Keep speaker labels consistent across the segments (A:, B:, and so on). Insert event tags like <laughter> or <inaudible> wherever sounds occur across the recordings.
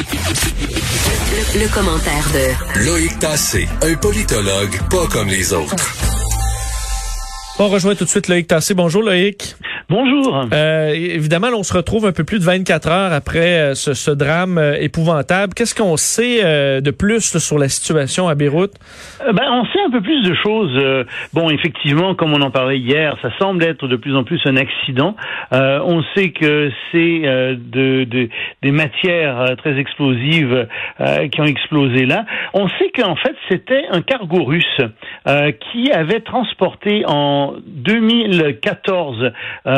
A: Le, le commentaire de
B: Loïc Tassé, un politologue pas comme les autres.
C: On rejoint tout de suite Loïc Tassé. Bonjour Loïc.
D: Bonjour.
C: Euh, évidemment, on se retrouve un peu plus de 24 heures après euh, ce, ce, drame euh, épouvantable. Qu'est-ce qu'on sait de plus là, sur la situation à Beyrouth?
D: ben, on sait un peu plus de choses. bon, effectivement, comme on en parlait hier, ça semble être de plus en plus un accident. on sait que c'est de, de, des matières très explosives qui ont explosé là. On sait qu'en fait, c'était un cargo russe qui avait transporté en 2014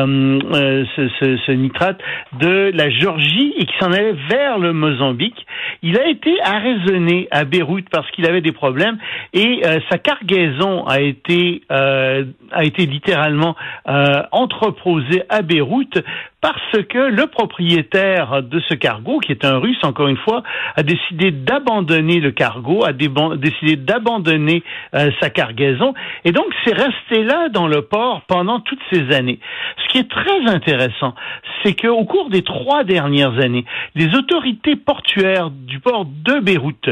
D: euh, euh, ce, nitrate de la Géorgie et qui s'en allait vers le Mozambique. Il a été arraisonné à Beyrouth parce qu'il avait des problèmes et euh, sa cargaison a été a été littéralement entreposée à Beyrouth parce que le propriétaire de ce cargo, qui est un russe encore une fois, a décidé d'abandonner le cargo, a décidé d'abandonner sa cargaison, et donc c'est resté là dans le port pendant toutes ces années. Ce qui est très intéressant, c'est qu'au cours des trois dernières années, les autorités portuaires du port de Beyrouth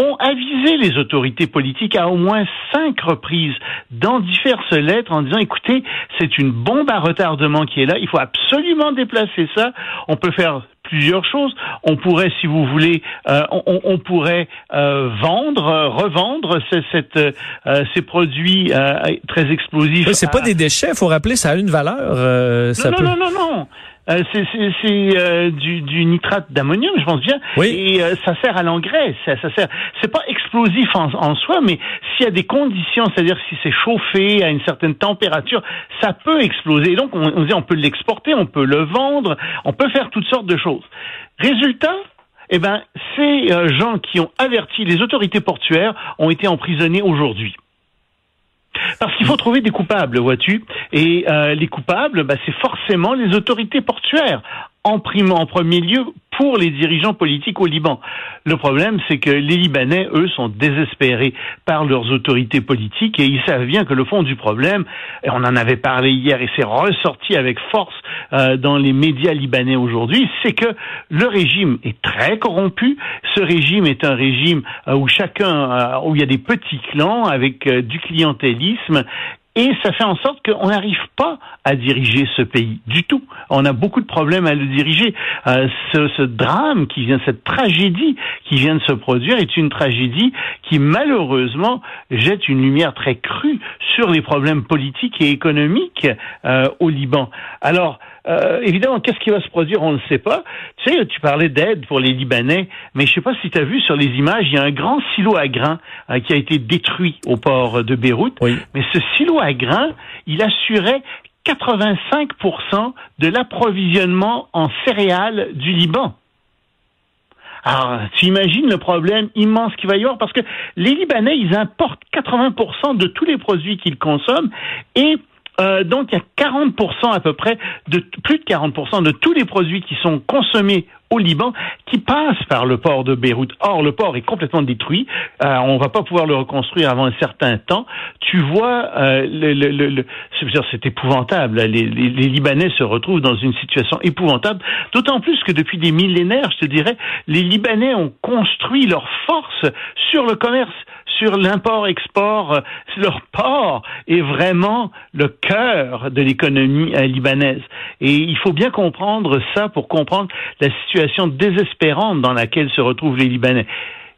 D: ont avisé les autorités politiques à au moins cinq reprises dans diverses lettres en disant écoutez, c'est une bombe à retardement qui est là, il faut absolument déplacer ça. On peut faire plusieurs choses. On pourrait, si vous voulez, euh, on, on, pourrait euh, vendre, revendre cette, euh, ces produits très explosifs.
C: Oui, c'est pas des déchets. Il faut rappeler, ça a une valeur.
D: non, non, non, non, non. Euh, c'est euh, du, du, nitrate d'ammonium, je pense bien.
C: Oui.
D: Et euh, ça sert à l'engrais. Ça, ça sert. C'est pas explosif en, en soi, mais s'il y a des conditions, c'est-à-dire si c'est chauffé à une certaine température, ça peut exploser. Et donc on, on, on peut l'exporter, on peut le vendre, on peut faire toutes sortes de choses. Résultat, eh ben, ces gens qui ont averti les autorités portuaires ont été emprisonnés aujourd'hui. Parce qu'il faut trouver des coupables, vois-tu. Et euh, les coupables, bah, c'est forcément les autorités portuaires, en, prime, en premier lieu pour les dirigeants politiques au Liban. Le problème, c'est que les Libanais, eux, sont désespérés par leurs autorités politiques et ils savent bien que le fond du problème, et on en avait parlé hier et c'est ressorti avec force euh, dans les médias libanais aujourd'hui, c'est que le régime est très corrompu. Ce régime est un régime euh, où chacun, euh, où il y a des petits clans avec euh, du clientélisme et ça fait en sorte qu'on n'arrive pas à diriger ce pays du tout. On a beaucoup de problèmes à le diriger. Euh, ce, ce, drame qui vient, cette tragédie qui vient de se produire est une tragédie qui malheureusement jette une lumière très crue sur les problèmes politiques et économiques euh, au Liban. Alors, euh, évidemment, qu'est-ce qui va se produire, on ne sait pas. Tu sais, tu parlais d'aide pour les Libanais, mais je ne sais pas si tu as vu sur les images, il y a un grand silo à grains euh, qui a été détruit au port de Beyrouth.
C: Oui.
D: Mais ce silo à grains, il assurait 85% de l'approvisionnement en céréales du Liban. Alors, tu imagines le problème immense qu'il va y avoir parce que les Libanais, ils importent 80% de tous les produits qu'ils consomment et euh, donc, il y a 40% à peu près, de plus de 40% de tous les produits qui sont consommés au Liban qui passent par le port de Beyrouth. Or, le port est complètement détruit. Euh, on va pas pouvoir le reconstruire avant un certain temps. Tu vois, euh, le, c'est épouvantable. Les, les, les, Libanais se retrouvent dans une situation épouvantable. D'autant plus que depuis des millénaires, je te dirais, les Libanais ont construit leur force sur le commerce sur l'import-export, euh, leur port est vraiment le cœur de l'économie euh, libanaise. Et il faut bien comprendre ça pour comprendre la situation désespérante dans laquelle se retrouvent les Libanais.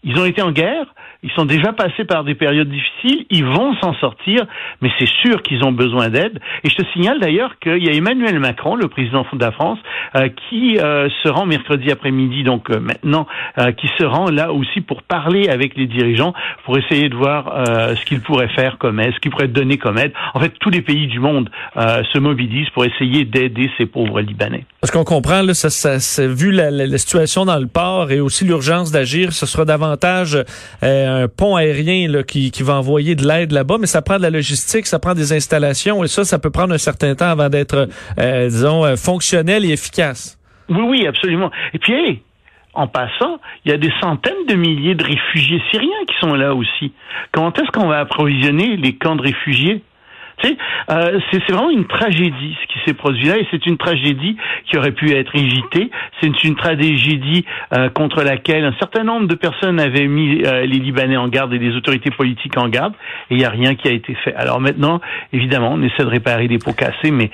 D: Ils ont été en guerre, ils sont déjà passés par des périodes difficiles, ils vont s'en sortir, mais c'est sûr qu'ils ont besoin d'aide. Et je te signale d'ailleurs qu'il y a Emmanuel Macron, le président de la France, euh, qui euh, se rend mercredi après-midi, donc euh, maintenant, euh, qui se rend là aussi pour parler avec les dirigeants, pour essayer de voir euh, ce qu'ils pourraient faire comme aide, ce qu'ils pourraient donner comme aide. En fait, tous les pays du monde euh, se mobilisent pour essayer d'aider ces pauvres Libanais.
C: Parce qu'on comprend, là, ça, ça, vu la, la, la, situation dans le port et aussi l'urgence d'agir, ce sera davantage un pont aérien qui, va envoyer de l'aide là-bas, mais ça prend de la logistique, ça prend des installations et ça, ça peut prendre un certain temps avant d'être, euh, disons, fonctionnel et efficace.
D: Oui, oui, absolument. Et puis, hey, en passant, il y a des centaines de milliers de réfugiés syriens qui sont là aussi. Comment est-ce qu'on va approvisionner les camps de réfugiés? Euh, c'est vraiment une tragédie ce qui s'est produit là, et c'est une tragédie qui aurait pu être évitée. C'est une tragédie euh, contre laquelle un certain nombre de personnes avaient mis euh, les Libanais en garde et les autorités politiques en garde, et il n'y a rien qui a été fait. Alors maintenant, évidemment, on essaie de réparer des pots cassés, mais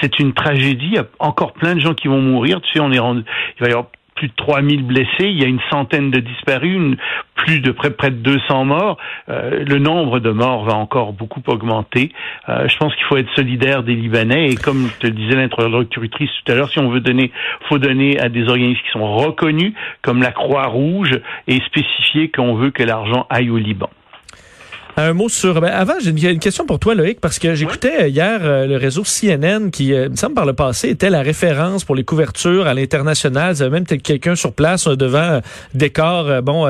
D: c'est une tragédie. Il y a encore plein de gens qui vont mourir. Tu sais, on est rendu, il va y avoir plus de 3000 blessés, il y a une centaine de disparus, plus de près, près de 200 morts. Euh, le nombre de morts va encore beaucoup augmenter. Euh, je pense qu'il faut être solidaire des Libanais et comme te disait l'introductrice tout à l'heure, si on veut donner, faut donner à des organismes qui sont reconnus comme la Croix-Rouge et spécifier qu'on veut que l'argent aille au Liban.
C: Un mot sur. Ben, avant, j'ai une, question pour toi, Loïc, parce que j'écoutais euh, hier euh, le réseau CNN qui, euh, me semble par le passé, était la référence pour les couvertures à l'international. Il y avait même peut-être quelqu'un sur place devant décor, bon,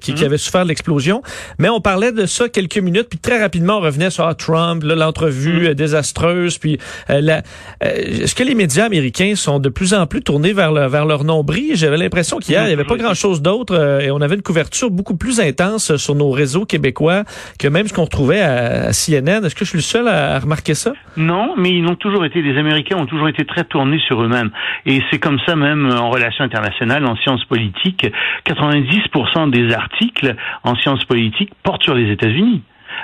C: qui, qui, mhm. avait souffert de l'explosion. Mais on parlait de ça quelques minutes, puis très rapidement on revenait sur ah, Trump, l'entrevue mhm. désastreuse, puis la. Est-ce que les médias américains sont de plus en plus tournés vers le, vers leur nombril? J'avais l'impression qu'hier il n'y avait pas grand-chose d'autre et on avait une couverture beaucoup plus intense sur nos réseaux québécois que même ce qu'on retrouvait à, CNN. Est-ce que je suis le seul à, remarquer ça?
D: Non, mais ils ont toujours été, les Américains ont toujours été très tournés sur eux-mêmes. Et c'est comme ça même en relations internationales, en sciences politiques. 90% des articles en sciences politiques portent sur les États-Unis.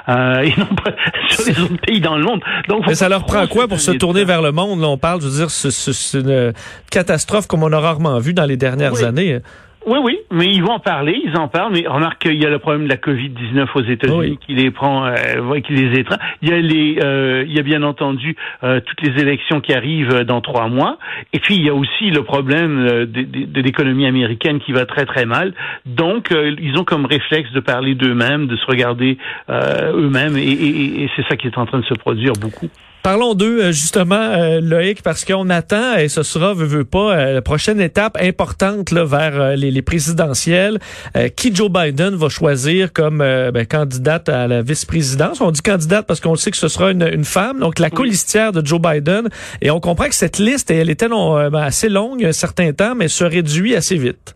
D: Euh, et non pas <laughs> sur les autres pays dans le monde.
C: Donc, Mais ça leur prend quoi pour se tourner vers le monde? Là, on parle, je veux dire, c'est une catastrophe comme on a rarement vu dans les dernières années.
D: Oui, oui, mais ils vont en parler, ils en parlent, mais remarque qu'il y a le problème de la Covid-19 aux États-Unis qui les prend, euh, qui les étreint. Il y a les, euh, il y a bien entendu euh, toutes les élections qui arrivent dans trois mois, et puis il y a aussi le problème euh, de, de, l'économie américaine qui va très très mal. Donc ils ont comme réflexe de parler d'eux-mêmes, de se regarder eux-mêmes, et, et, et c'est ça qui est en train de se produire beaucoup.
C: Parlons d'eux euh, justement, euh, Loïc, parce qu'on attend, et ce sera, veut, veut pas, euh, la prochaine étape importante là, vers les, présidentielles. qui Joe Biden va choisir comme ben, candidate à la vice-présidence? On dit candidate parce qu'on sait que ce sera une, femme, donc la colistière de Joe Biden. Et on comprend que cette liste, elle était ben, assez longue un certain temps, mais se réduit assez vite.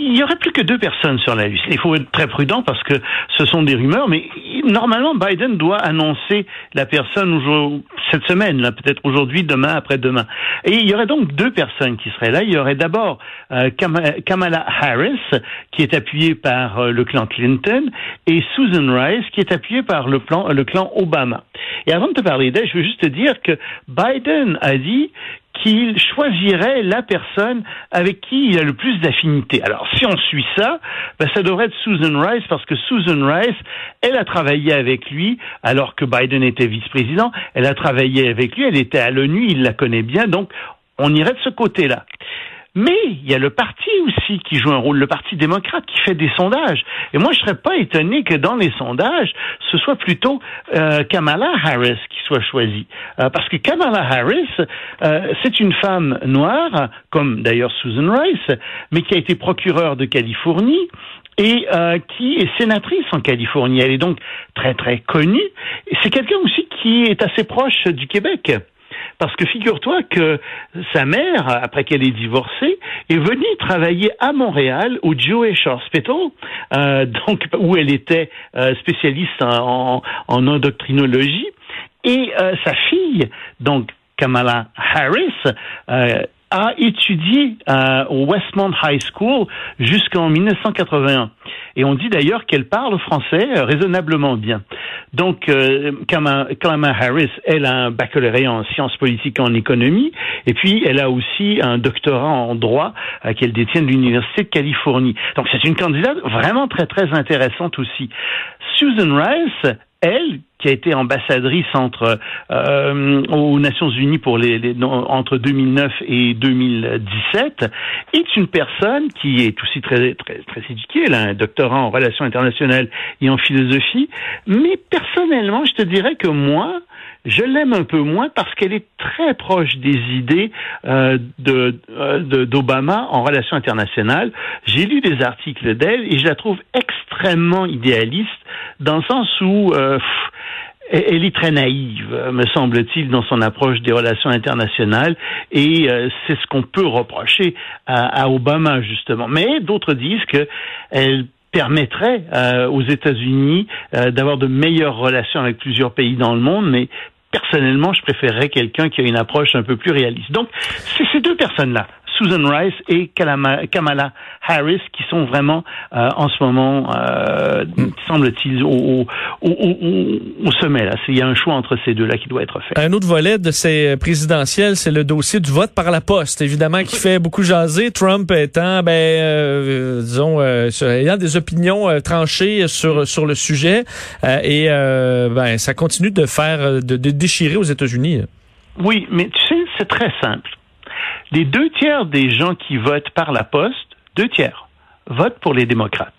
D: Il y aurait plus que deux personnes sur la liste. Il faut être très prudent parce que ce sont des rumeurs, mais normalement Biden doit annoncer la personne cette semaine, peut-être aujourd'hui, demain, après-demain. Et il y aurait donc deux personnes qui seraient là. Il y aurait d'abord euh, Kamala Harris, qui est appuyée par euh, le clan Clinton, et Susan Rice, qui est appuyée par le, le clan Obama. Et avant de te parler d'elle, je veux juste te dire que Biden a dit qu'il choisirait la personne avec qui il a le plus d'affinité. Alors, si on suit ça, ben, ça devrait être Susan Rice, parce que Susan Rice, elle a travaillé avec lui alors que Biden était vice-président. Elle a travaillé avec lui, elle était à l'ONU, il la connaît bien, donc on irait de ce côté-là. Mais il y a le parti aussi qui joue un rôle, le parti démocrate qui fait des sondages. Et moi, je serais pas étonné que dans les sondages, ce soit plutôt euh, Kamala Harris qui soit choisie, euh, parce que Kamala Harris, euh, c'est une femme noire, comme d'ailleurs Susan Rice, mais qui a été procureure de Californie et qui est sénatrice en Californie. Elle est donc très très connue. C'est quelqu'un aussi qui est assez proche du Québec. Parce que figure-toi que sa mère, après qu'elle ait divorcé, est venue travailler à Montréal au Jewish Hospital, euh, <laughs> donc où elle était euh, spécialiste en, en, endocrinologie. Et euh, sa fille, donc Kamala Harris, euh, a étudié euh, au Westmont High School jusqu'en 1981. Et on dit d'ailleurs qu'elle parle français euh, raisonnablement bien. Donc, euh, Kamala Harris, elle a un baccalauréat en sciences politiques et en économie, et puis elle a aussi un doctorat en droit euh, qu'elle détient de l'Université de Californie. Donc, c'est une candidate vraiment très, très intéressante aussi. Susan Rice, elle, qui a été ambassadrice entre euh, aux Nations Unies pour les, entre 2009 et 2017, est une personne qui est aussi très très très éduquée. Elle a un doctorat en relations internationales et en philosophie. Mais personnellement, je te dirais que moi, je l'aime un peu moins parce qu'elle est très proche des idées euh, euh, de d'Obama en relations internationales. J'ai lu des articles d'elle et je la trouve extrêmement idéaliste dans le sens où euh, elle est très naïve, me semble-t-il, dans son approche des relations internationales, et c'est ce qu'on peut reprocher à, à, Obama justement. Mais d'autres disent que elle permettrait aux États-Unis d'avoir de meilleures relations avec plusieurs pays dans le monde, mais personnellement, je préférerais quelqu'un qui a une approche un peu plus réaliste. Donc, c'est ces deux personnes-là. Susan Rice et Kamala Harris qui sont vraiment euh, en ce moment, euh, mm. semble-t-il, au, au, au, sommet. Là. Il y a un choix entre ces deux-là qui doit être fait.
C: Un autre volet de ces présidentielles, c'est le dossier du vote par la poste, évidemment, qui fait beaucoup jaser. Trump étant, ben, euh, disons, euh, ayant des opinions tranchées sur sur le sujet, et ben, ça continue de faire, de, de déchirer aux États-Unis.
D: Oui, mais tu sais, c'est très simple les deux tiers des gens qui votent par la poste, deux tiers, votent pour les démocrates.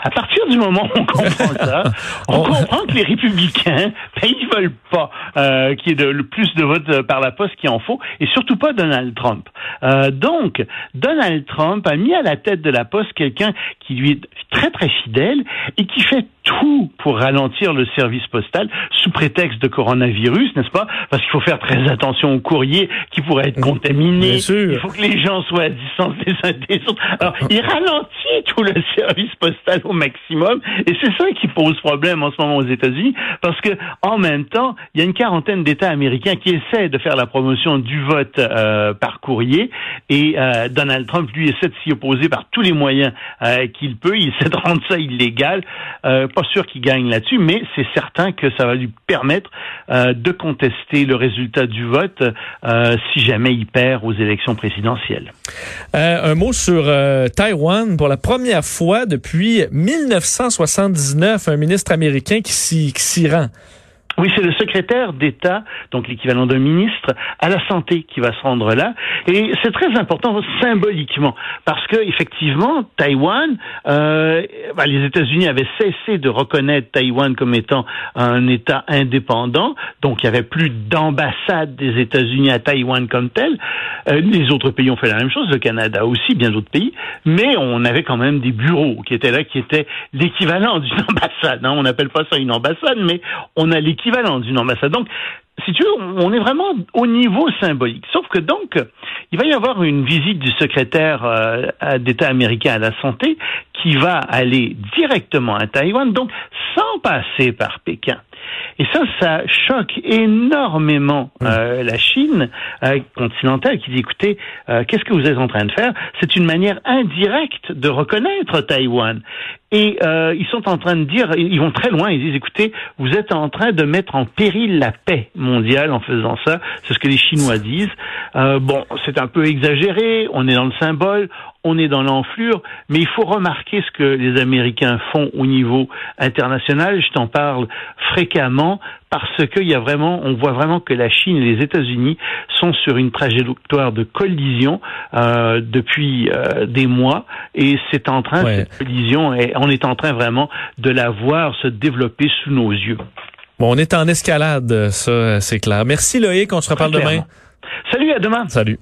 D: À partir du moment où on comprend <laughs> ça, on comprend que les républicains, <laughs> ben, ils veulent pas euh, qu'il y ait de, le plus de votes par la poste qu'il en faut, et surtout pas Donald Trump. Euh, donc, Donald Trump a mis à la tête de la poste quelqu'un qui lui est très très fidèle et qui fait tout pour ralentir le service postal sous prétexte de coronavirus, n'est-ce pas? Parce qu'il faut faire très attention aux courriers qui pourraient être contaminés. Il faut que les gens soient à distance les uns des autres. Alors, il ralentit tout le <laughs> service postal au maximum, et c'est ça qui pose problème en ce moment aux États-Unis, parce que en même temps, il y a une quarantaine d'États américains qui essaient de faire la promotion du vote euh, par courrier, et euh, Donald Trump lui essaie de s'y opposer par tous les moyens euh, qu'il peut. Il essaie de <laughs> rendre ça illégal pas sûr qu'il gagne là-dessus, mais c'est certain que ça va lui permettre euh, de contester le résultat du vote euh, si jamais il perd aux élections présidentielles.
C: Euh, un mot sur Taïwan. Pour la première fois depuis 1979, un ministre américain qui s'y rend.
D: Oui, c'est le secrétaire d'État, donc l'équivalent d'un ministre, à la santé qui va se rendre là. Et c'est très important symboliquement, parce que effectivement, Taïwan, euh, bah, les États-Unis avaient cessé de reconnaître Taïwan comme étant un État indépendant, donc il y avait plus d'ambassade des États-Unis à Taïwan comme tel. Euh, les autres pays ont fait la même chose, le Canada aussi, bien d'autres pays, mais on avait quand même des bureaux qui étaient là, qui étaient l'équivalent d'une <laughs> ambassade. Hein. On n'appelle pas ça une ambassade, mais on a l'équivalent Donc, si tu veux, on est vraiment au niveau symbolique. Sauf que donc, il va y avoir une visite du secrétaire euh, d'État américain à la santé qui va aller directement à Taïwan, donc sans passer par Pékin. Et ça, ça choque énormément euh, la Chine euh, continentale qui dit, écoutez, qu'est-ce que vous êtes en train de faire? C'est une manière indirecte de reconnaître Taïwan. Et euh, ils sont en train de dire, ils vont très loin, ils disent, écoutez, vous êtes en train de mettre en péril la paix mondiale en faisant ça. C'est ce que les Chinois disent. Euh, bon, c'est un peu exagéré, on est dans le symbole, on est dans l'enflure, mais il faut remarquer ce que les Américains font au niveau international. Je t'en parle fréquemment parce qu'il y a vraiment, on voit vraiment que la Chine et les États-Unis sont sur une trajectoire de collision euh, depuis euh, des mois, et c'est en train cette collision, et on est en train vraiment de la voir se développer sous nos yeux.
C: Bon, on est en escalade, ça, c'est clair. Merci Loïc, on se reparle demain.
D: Salut, à demain.
C: Salut.